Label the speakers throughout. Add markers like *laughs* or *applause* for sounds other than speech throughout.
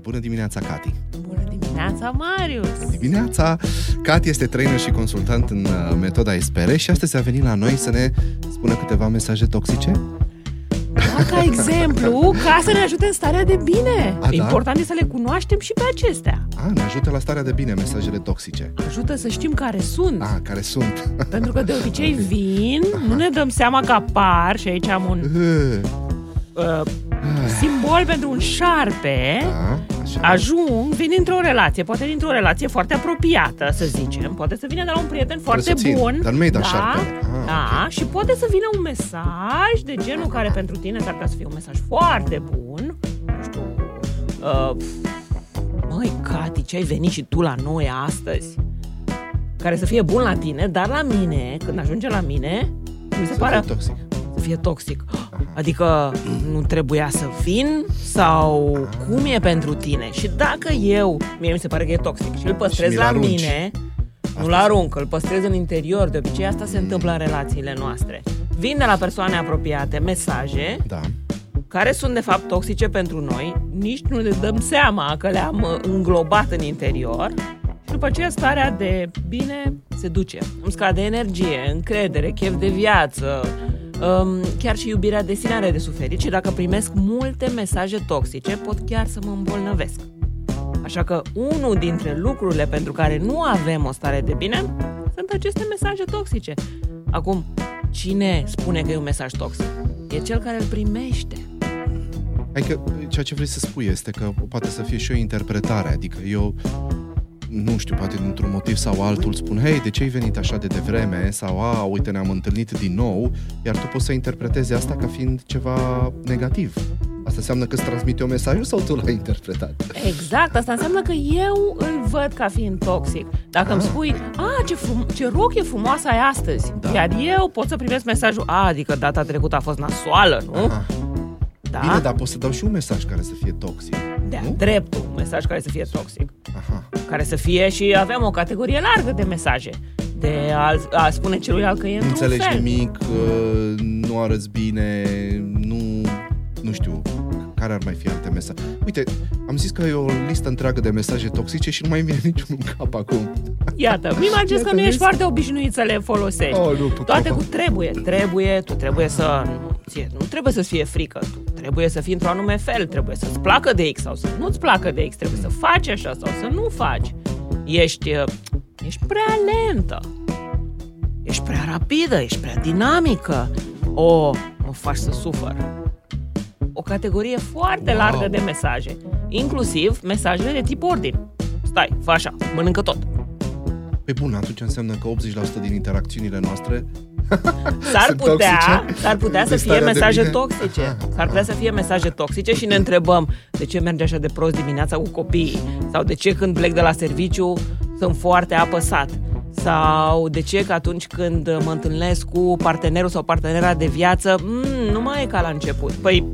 Speaker 1: Bună dimineața, Cati!
Speaker 2: Bună dimineața, Marius!
Speaker 1: Dimineața! Cati este trainer și consultant în uh, metoda Espere și astăzi a venit la noi să ne spună câteva mesaje toxice.
Speaker 2: Da, ca exemplu, ca să ne ajute în starea de bine.
Speaker 1: A, da?
Speaker 2: Important e să le cunoaștem și pe acestea.
Speaker 1: A, ne ajută la starea de bine mesajele toxice.
Speaker 2: Ajută să știm care sunt.
Speaker 1: A, care sunt. *laughs*
Speaker 2: Pentru că de obicei vin, nu ne dăm seama că apar și aici am un
Speaker 1: Uh,
Speaker 2: uh, simbol pentru un șarpe.
Speaker 1: Da, așa.
Speaker 2: Ajung, vin dintr-o relație, poate dintr-o relație foarte apropiată, să zicem. Poate să vină de la un prieten foarte
Speaker 1: să țin,
Speaker 2: bun.
Speaker 1: dar nu-i da
Speaker 2: da,
Speaker 1: șarpele. Ah,
Speaker 2: da,
Speaker 1: ok.
Speaker 2: și poate să vină un mesaj de genul care pentru tine s-ar putea să fie un mesaj foarte bun. Nu știu, uh, măi, Cati, ce ai venit și tu la noi astăzi? Care să fie bun la tine, dar la mine, când ajunge la mine, mi se
Speaker 1: Să
Speaker 2: pare
Speaker 1: fie toxic.
Speaker 2: Să fie toxic. Adică nu trebuia să vin sau cum e pentru tine? Și dacă eu, mie mi se pare că e toxic și îl păstrez
Speaker 1: mi-l
Speaker 2: la
Speaker 1: arunci.
Speaker 2: mine, nu-l arunc, îl păstrez în interior, de obicei asta se întâmplă în relațiile noastre. Vin de la persoane apropiate mesaje
Speaker 1: Da.
Speaker 2: care sunt de fapt toxice pentru noi, nici nu ne dăm seama că le-am uh, înglobat în interior și după aceea starea de bine se duce. Îmi scade energie, încredere, chef de viață, um, chiar și iubirea de sine are de suferit și dacă primesc multe mesaje toxice pot chiar să mă îmbolnăvesc. Așa că unul dintre lucrurile pentru care nu avem o stare de bine sunt aceste mesaje toxice. Acum, cine spune că e un mesaj toxic? E cel care îl primește.
Speaker 1: Adică ceea ce vrei să spui este că poate să fie și o interpretare, adică eu nu știu, poate dintr-un motiv sau altul spun, hei, de ce ai venit așa de devreme? Sau, a, uite, ne-am întâlnit din nou, iar tu poți să interpretezi asta ca fiind ceva negativ. Asta înseamnă că îți transmite o mesajul sau tu l-ai interpretat?
Speaker 2: Exact, asta înseamnă că eu îl văd ca fiind toxic. Dacă îmi spui, a, ce, frum- ce rochie frumoasă ai astăzi,
Speaker 1: Da.
Speaker 2: iar eu pot să primesc mesajul, a, adică data trecută a fost nasoală, nu?
Speaker 1: Aha.
Speaker 2: Da,
Speaker 1: Bine, dar pot să dau și un mesaj care să fie toxic.
Speaker 2: de
Speaker 1: nu?
Speaker 2: dreptul, un mesaj care să fie toxic.
Speaker 1: Aha.
Speaker 2: Care să fie și avem o categorie largă de mesaje. De a, a spune celuilalt că e
Speaker 1: Nu
Speaker 2: într-un
Speaker 1: înțelegi
Speaker 2: fel.
Speaker 1: nimic, uh, nu arăți bine, nu, nu știu, care ar mai fi alte mesaje. Uite, am zis că e o listă întreagă de mesaje toxice și nu mai vine niciunul în cap acum.
Speaker 2: Iată, mi imaginez că
Speaker 1: Iată,
Speaker 2: nu ești
Speaker 1: vezi?
Speaker 2: foarte obișnuit să le folosești.
Speaker 1: Oh, nu, pe
Speaker 2: Toate
Speaker 1: cap.
Speaker 2: cu trebuie, trebuie, tu trebuie să... Nu, ție, nu trebuie să-ți fie frică, tu trebuie să fii într-un anume fel, trebuie să-ți placă de X sau să nu-ți placă de X, trebuie să faci așa sau să nu faci. Ești, uh, ești prea lentă, ești prea rapidă, ești prea dinamică. O, mă faci să sufăr. O categorie foarte
Speaker 1: Wow.
Speaker 2: largă de mesaje, inclusiv mesajele de tip ordin. Stai, fă așa, mănâncă tot.
Speaker 1: Pe bun, atunci înseamnă că 80% din interacțiunile noastre *laughs*
Speaker 2: S-ar
Speaker 1: Sunt
Speaker 2: putea,
Speaker 1: toxice?
Speaker 2: s-ar putea
Speaker 1: De
Speaker 2: să fie
Speaker 1: starea de
Speaker 2: mesaje
Speaker 1: bine?
Speaker 2: toxice.
Speaker 1: Aha,
Speaker 2: S-ar putea să fie mesaje toxice și ne întrebăm de ce merge așa de prost dimineața cu copiii sau de ce când plec de la serviciu sunt foarte apăsat sau de ce că atunci când mă întâlnesc cu partenerul sau partenera de viață mm, nu mai e ca la început. Păi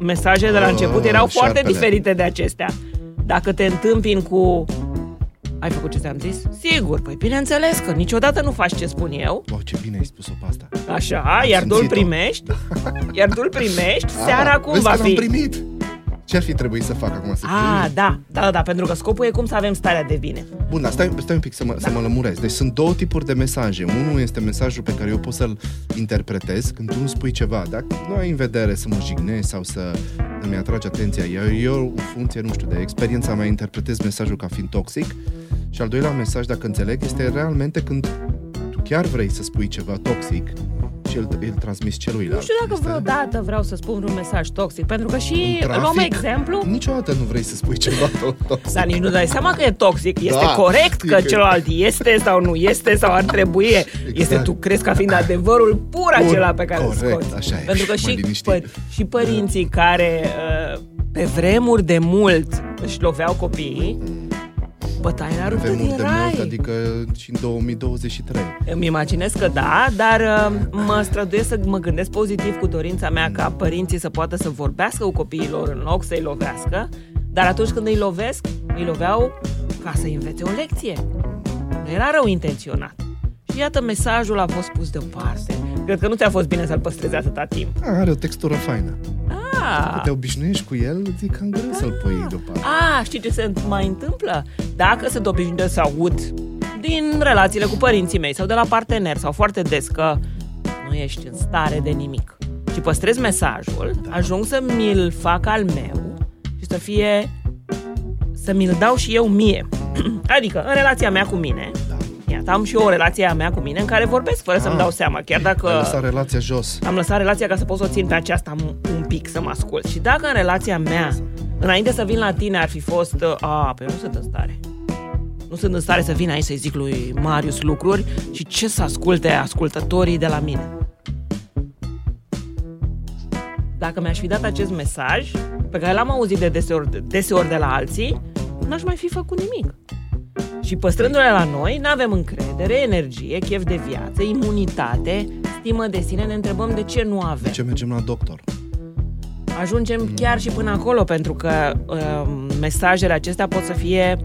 Speaker 2: mesajele de la
Speaker 1: Ah,
Speaker 2: început erau foarte
Speaker 1: șarpele.
Speaker 2: diferite de acestea. Dacă te întâmpini cu ai făcut ce ți-am zis? Sigur, păi bineînțeles că niciodată nu faci ce spun eu
Speaker 1: Oh, ce bine ai spus-o pe asta.
Speaker 2: Așa, iar tu îl
Speaker 1: simțit-o.
Speaker 2: primești, *laughs* iar tu îl primești, seara
Speaker 1: Ah,
Speaker 2: cum
Speaker 1: vezi
Speaker 2: va
Speaker 1: că l-am
Speaker 2: fi?
Speaker 1: primit. Ce ar fi trebuit să fac acum? Să
Speaker 2: Ah,
Speaker 1: primit?
Speaker 2: da, da, da, da, pentru că scopul e cum să avem starea de bine.
Speaker 1: Bun, dar stai, stai un pic să mă, să mă lămuresc. Deci sunt două tipuri de mesaje. Unul este mesajul pe care eu pot să-l interpretez când tu îmi spui ceva. Dacă nu ai în vedere să mă jignezi sau să îmi atragi atenția, eu, eu în funcție, nu știu, de experiența mea, interpretez mesajul ca fiind toxic. Și al doilea mesaj, dacă înțeleg, este realmente când tu chiar vrei să spui ceva toxic și îl, îl transmiți celuilalt.
Speaker 2: Nu știu dacă
Speaker 1: Este-
Speaker 2: vreodată vreau să spun un mesaj toxic, pentru că și
Speaker 1: În trafic,
Speaker 2: luăm exemplu,
Speaker 1: Niciodată nu vrei să spui ceva *laughs* to- toxic.
Speaker 2: dar nici nu dai seama că e toxic. Este
Speaker 1: Da,
Speaker 2: corect că
Speaker 1: știi că-
Speaker 2: celălalt este sau nu este sau ar trebui. Este tu crezi ca fiind adevărul pur
Speaker 1: Bun,
Speaker 2: acela pe care îl
Speaker 1: corect,
Speaker 2: scoți.
Speaker 1: așa e.
Speaker 2: Pentru că
Speaker 1: Mă
Speaker 2: și,
Speaker 1: liniștit.
Speaker 2: și părinții care uh, pe vremuri de mult își loveau copiii, bătaia la ruptă
Speaker 1: Avem
Speaker 2: din
Speaker 1: mult de
Speaker 2: rai.
Speaker 1: mult, adică și în 2023.
Speaker 2: Îmi imaginez că da, dar uh, mă străduiesc să mă gândesc pozitiv cu dorința mea ca părinții să poată să vorbească cu copiilor în loc să-i lovească, dar atunci când îi lovesc, îi loveau ca să învețe o lecție. Nu era rău intenționat. Și iată, mesajul a fost pus deoparte. Cred că nu ți-a fost bine să-l păstrezi atâta timp.
Speaker 1: Ah, are o textură faină.
Speaker 2: Ah,
Speaker 1: Te obișnuiești cu el, zic cam greu să-l pui deoparte.
Speaker 2: ah știi ce se mai întâmplă? Dacă se obișnuit să aud din relațiile cu părinții mei sau de la partener sau foarte des că nu ești în stare de nimic și păstrez mesajul, da. ajung să mi-l fac al meu și să fie să mi-l dau și eu mie. *clears throat* adică, în relația mea cu mine, da. iată, am și eu o relație a mea cu mine în care vorbesc fără ah, să-mi dau seama, chiar dacă...
Speaker 1: Ai lăsat relația jos.
Speaker 2: Am lăsat relația ca să pot să o țin pe aceasta un pic, să mă ascult. Și dacă în relația mea, înainte să vin la tine, ar fi fost, a, pe nu sunt în stare nu sunt în stare să vin aici să-i zic lui Marius lucruri și ce să asculte ascultătorii de la mine. Dacă mi-aș fi dat acest mesaj, pe care l-am auzit de deseori, deseori de la alții, n-aș mai fi făcut nimic. Și păstrându-le la noi, nu avem încredere, energie, chef de viață, imunitate, stimă de sine, ne întrebăm de ce nu avem. De
Speaker 1: ce mergem la doctor?
Speaker 2: Ajungem chiar și până acolo, pentru că uh, mesajele acestea pot să fie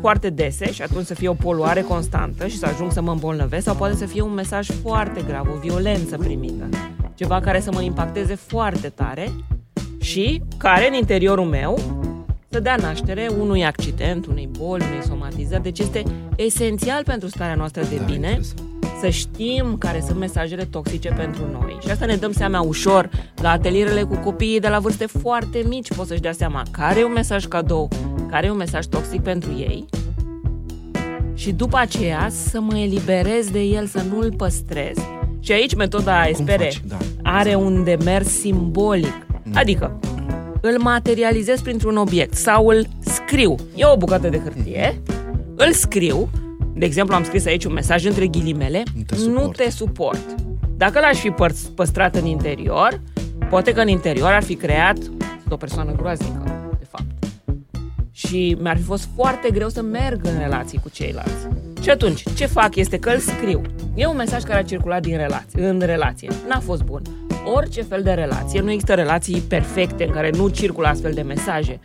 Speaker 2: foarte dese și atunci să fie o poluare constantă și să ajung să mă îmbolnăvesc sau poate să fie un mesaj foarte grav, o violență primită. Ceva care să mă impacteze foarte tare și care în interiorul meu să dea naștere unui accident, unei boli, unei somatizări. Deci este esențial pentru starea noastră de da, bine să știm care sunt mesajele toxice pentru noi. Și asta ne dăm seama ușor la atelierele cu copiii de la vârste foarte mici. Poți să-și dea seama care e un mesaj cadou, care e un mesaj toxic pentru ei și după aceea să mă eliberez de el, să nu-l păstrez. Și aici metoda Espere da, are exact. un demers simbolic. Mm. Adică, îl materializez printr-un obiect sau îl scriu. E o bucată de hârtie, mm. îl scriu, de exemplu am scris aici un mesaj între ghilimele, nu te suport. Nu te suport. Dacă l-aș fi păstrat în interior, poate că în interior ar fi creat o persoană groaznică și mi-ar fi fost foarte greu să merg în relații cu ceilalți. Și atunci, ce fac este că îl scriu. E un mesaj care a circulat din relație, în relație. N-a fost bun. Orice fel de relație, nu există relații perfecte în care nu circulă astfel de mesaje.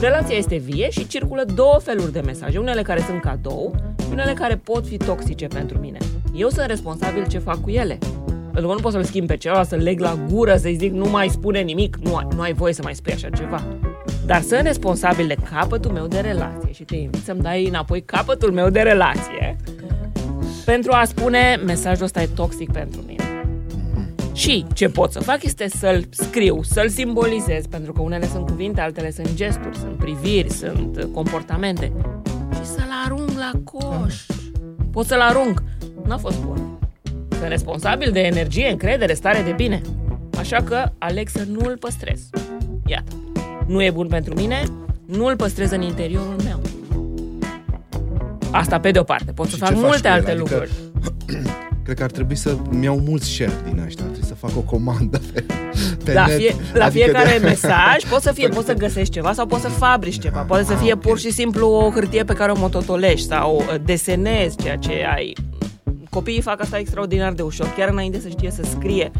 Speaker 2: Relația este vie și circulă două feluri de mesaje, unele care sunt cadou și unele care pot fi toxice pentru mine. Eu sunt responsabil ce fac cu ele. Pentru că nu pot să-l schimb pe celălalt, să leg la gură, să-i zic nu mai spune nimic, nu, nu ai voie să mai spui așa ceva. Dar sunt responsabil de capătul meu de relație și te invit să-mi dai înapoi capătul meu de relație pentru a spune mesajul ăsta e toxic pentru mine. Și ce pot să fac este să-l scriu, să-l simbolizez, pentru că unele sunt cuvinte, altele sunt gesturi, sunt priviri, sunt comportamente. Și să-l arunc la coș. Pot să-l arunc. N-a fost bun. Sunt responsabil de energie, încredere, stare de bine. Așa că aleg să nu-l păstrez. Iată nu e bun pentru mine, nu îl păstrez în interiorul meu. Asta pe de o parte. Pot să fac multe alte adică, lucruri. *clears throat*
Speaker 1: Cred că ar trebui să-mi iau mulți share din ăștia. Trebuie să fac o comandă pe, pe *laughs*
Speaker 2: la,
Speaker 1: net.
Speaker 2: Fie, la adică fiecare de... mesaj poți să fie, poți să *laughs* găsești ceva sau poți să fabrici ceva. Ah, poate să fie pur și simplu o hârtie pe care o mototolești sau uh, desenezi ceea ce ai. Copiii fac asta extraordinar de ușor, chiar înainte să știe să scrie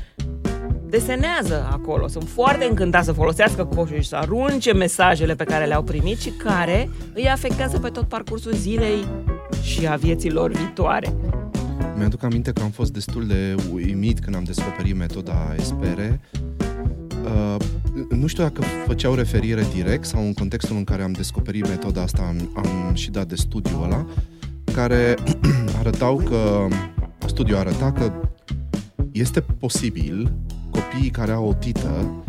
Speaker 2: desenează acolo. Sunt foarte încântați să folosească coșul și să arunce mesajele pe care le-au primit și care îi afectează pe tot parcursul zilei și a vieții lor viitoare.
Speaker 1: Mi-aduc aminte că am fost destul de uimit când am descoperit metoda Espere. Uh, nu știu dacă făceau referire direct sau în contextul în care am descoperit metoda asta am, am și dat de studiul ăla, care *clears throat* arătau că studiul arăta că este posibil copiii care au o tită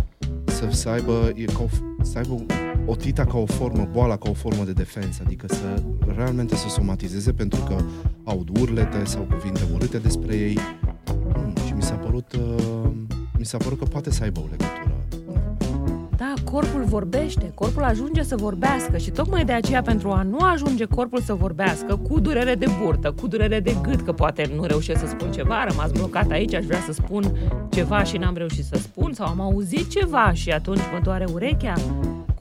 Speaker 1: să, să aibă, e ca o, să aibă o tita ca o formă, boala ca o formă de defensă, adică să realmente să somatizeze pentru că aud urlete sau cuvinte urâte despre ei. Mm, și mi s-a părut, uh, mi s-a părut că poate să aibă o legătură
Speaker 2: da, corpul vorbește, corpul ajunge să vorbească și tocmai de aceea pentru a nu ajunge corpul să vorbească cu durere de burtă, cu durere de gât, că poate nu reușesc să spun ceva, am rămas blocat aici, aș vrea să spun ceva și n-am reușit să spun sau am auzit ceva și atunci mă doare urechea,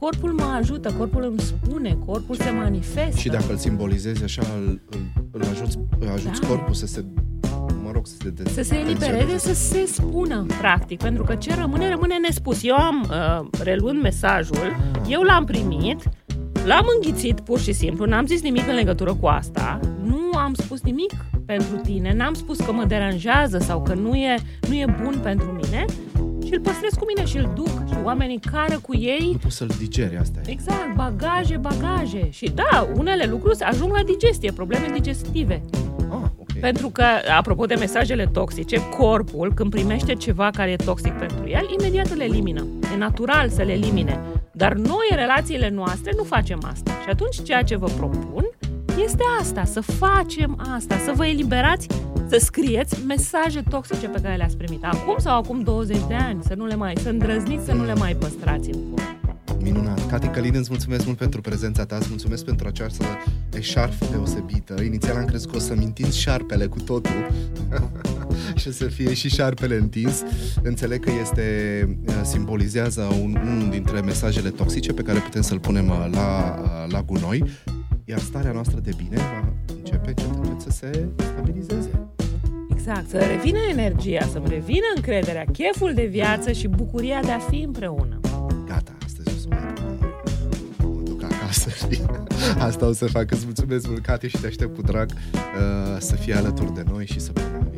Speaker 2: corpul mă ajută, corpul îmi spune, corpul se manifestă.
Speaker 1: Și dacă îl simbolizezi așa, îl, îl, îl ajuți, îl ajuți da. corpul să se rog, să se de-
Speaker 2: Să se elibereze, să se spună, practic, pentru că ce rămâne, rămâne nespus. Eu am, uh, reluând mesajul, eu l-am primit, l-am înghițit pur și simplu, n-am zis nimic în legătură cu asta, nu am spus nimic pentru tine, n-am spus că mă deranjează sau că nu e, nu e bun pentru mine și și îl păstrez cu mine și îl duc. Și oamenii care cu ei...
Speaker 1: Nu poți să-l digeri, asta e.
Speaker 2: Exact, bagaje, bagaje. Și da, unele lucruri ajung la digestie, probleme digestive.
Speaker 1: Ah, ok.
Speaker 2: Pentru că, apropo de mesajele toxice, corpul, când primește ceva care e toxic pentru el, imediat îl elimină. E natural să le elimine. Dar noi, în relațiile noastre, nu facem asta. Și atunci, ceea ce vă propun este asta, să facem asta, să vă eliberați, să scrieți mesaje toxice pe care le-ați primit acum sau acum 20 de ani, să nu le mai, să îndrăzniți să nu le mai păstrați în fond.
Speaker 1: Minunat. Cati Călin, îți mulțumesc mult pentru prezența ta, îți mulțumesc pentru această eșarfă deosebită. Inițial am crezut că o să-mi întins șarpele cu totul *laughs* și să fie și șarpele întins. Înțeleg că este uh, simbolizează un, unul dintre mesajele toxice pe care putem să-l punem uh, la, uh, la gunoi, iar starea noastră de bine va începe încet încet să se stabilizeze.
Speaker 2: Exact, să revină energia, să-mi revină încrederea, cheful de viață și bucuria de a fi împreună.
Speaker 1: Gata, astăzi o să mă mă duc acasă *laughs* și asta o să fac. Îți mulțumesc mult, Cati, și te aștept cu drag uh, să fii alături de noi și să punem